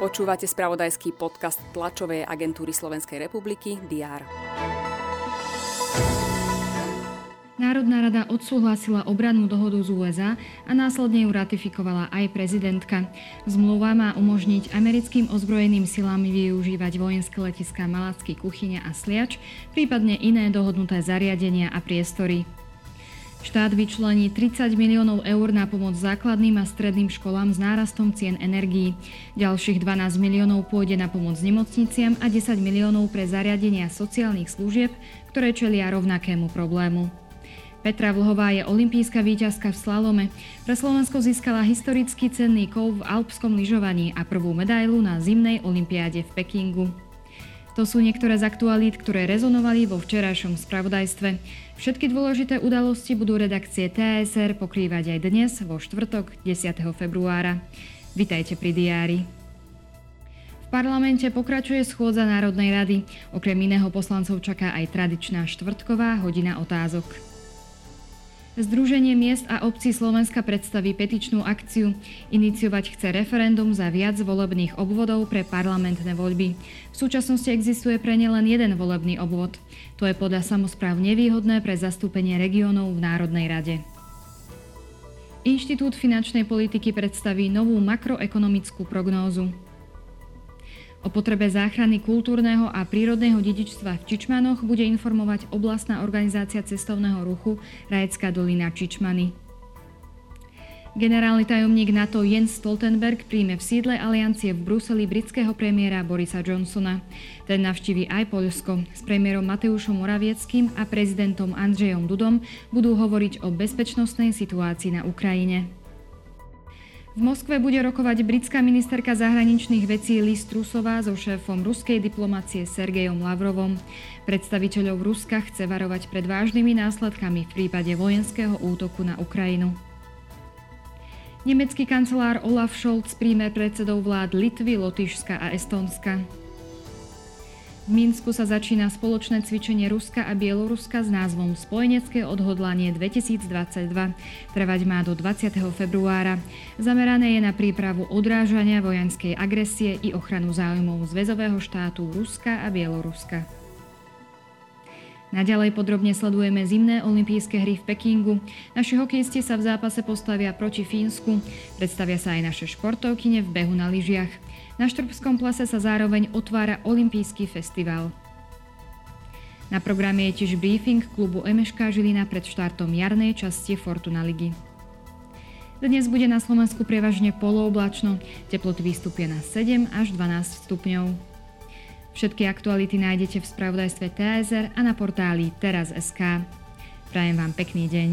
Počúvate spravodajský podcast tlačovej agentúry Slovenskej republiky DR. Národná rada odsúhlasila obranú dohodu z USA a následne ju ratifikovala aj prezidentka. Zmluva má umožniť americkým ozbrojeným silám využívať vojenské letiská Malacky, Kuchyňa a Sliač, prípadne iné dohodnuté zariadenia a priestory. Štát vyčlení 30 miliónov eur na pomoc základným a stredným školám s nárastom cien energií. Ďalších 12 miliónov pôjde na pomoc nemocniciam a 10 miliónov pre zariadenia sociálnych služieb, ktoré čelia rovnakému problému. Petra Vlhová je olimpijská víťazka v slalome. Pre Slovensko získala historicky cenný kov v alpskom lyžovaní a prvú medailu na zimnej olimpiáde v Pekingu. To sú niektoré z aktualít, ktoré rezonovali vo včerajšom spravodajstve. Všetky dôležité udalosti budú redakcie TSR pokrývať aj dnes, vo štvrtok 10. februára. Vitajte pri diári. V parlamente pokračuje schôdza Národnej rady. Okrem iného poslancov čaká aj tradičná štvrtková hodina otázok. Združenie miest a obcí Slovenska predstaví petičnú akciu. Iniciovať chce referendum za viac volebných obvodov pre parlamentné voľby. V súčasnosti existuje pre ne len jeden volebný obvod. To je podľa samozpráv nevýhodné pre zastúpenie regiónov v Národnej rade. Inštitút finančnej politiky predstaví novú makroekonomickú prognózu. O potrebe záchrany kultúrneho a prírodného dedičstva v Čičmanoch bude informovať oblastná organizácia cestovného ruchu Rajecká dolina Čičmany. Generálny tajomník NATO Jens Stoltenberg príjme v sídle aliancie v Bruseli britského premiéra Borisa Johnsona. Ten navštíví aj Poľsko. S premiérom Mateušom Moravieckým a prezidentom Andrzejom Dudom budú hovoriť o bezpečnostnej situácii na Ukrajine. V Moskve bude rokovať britská ministerka zahraničných vecí Liz Trusová so šéfom ruskej diplomácie Sergejom Lavrovom. Predstaviteľov Ruska chce varovať pred vážnymi následkami v prípade vojenského útoku na Ukrajinu. Nemecký kancelár Olaf Scholz príjme predsedov vlád Litvy, Lotyšska a Estónska. V Minsku sa začína spoločné cvičenie Ruska a Bieloruska s názvom Spojenecké odhodlanie 2022. Trvať má do 20. februára. Zamerané je na prípravu odrážania vojenskej agresie i ochranu záujmov zväzového štátu Ruska a Bieloruska. Naďalej podrobne sledujeme zimné olympijské hry v Pekingu. Naši hokejisti sa v zápase postavia proti Fínsku. Predstavia sa aj naše športovkyne v behu na lyžiach. Na Štrbskom plese sa zároveň otvára Olympijský festival. Na programe je tiež briefing klubu Emeška Žilina pred štartom jarnej časti Fortuna ligy. Dnes bude na Slovensku prevažne polooblačno, teploty vystúpia na 7 až 12 stupňov. Všetky aktuality nájdete v spravodajstve TSR a na portáli teraz.sk. Prajem vám pekný deň.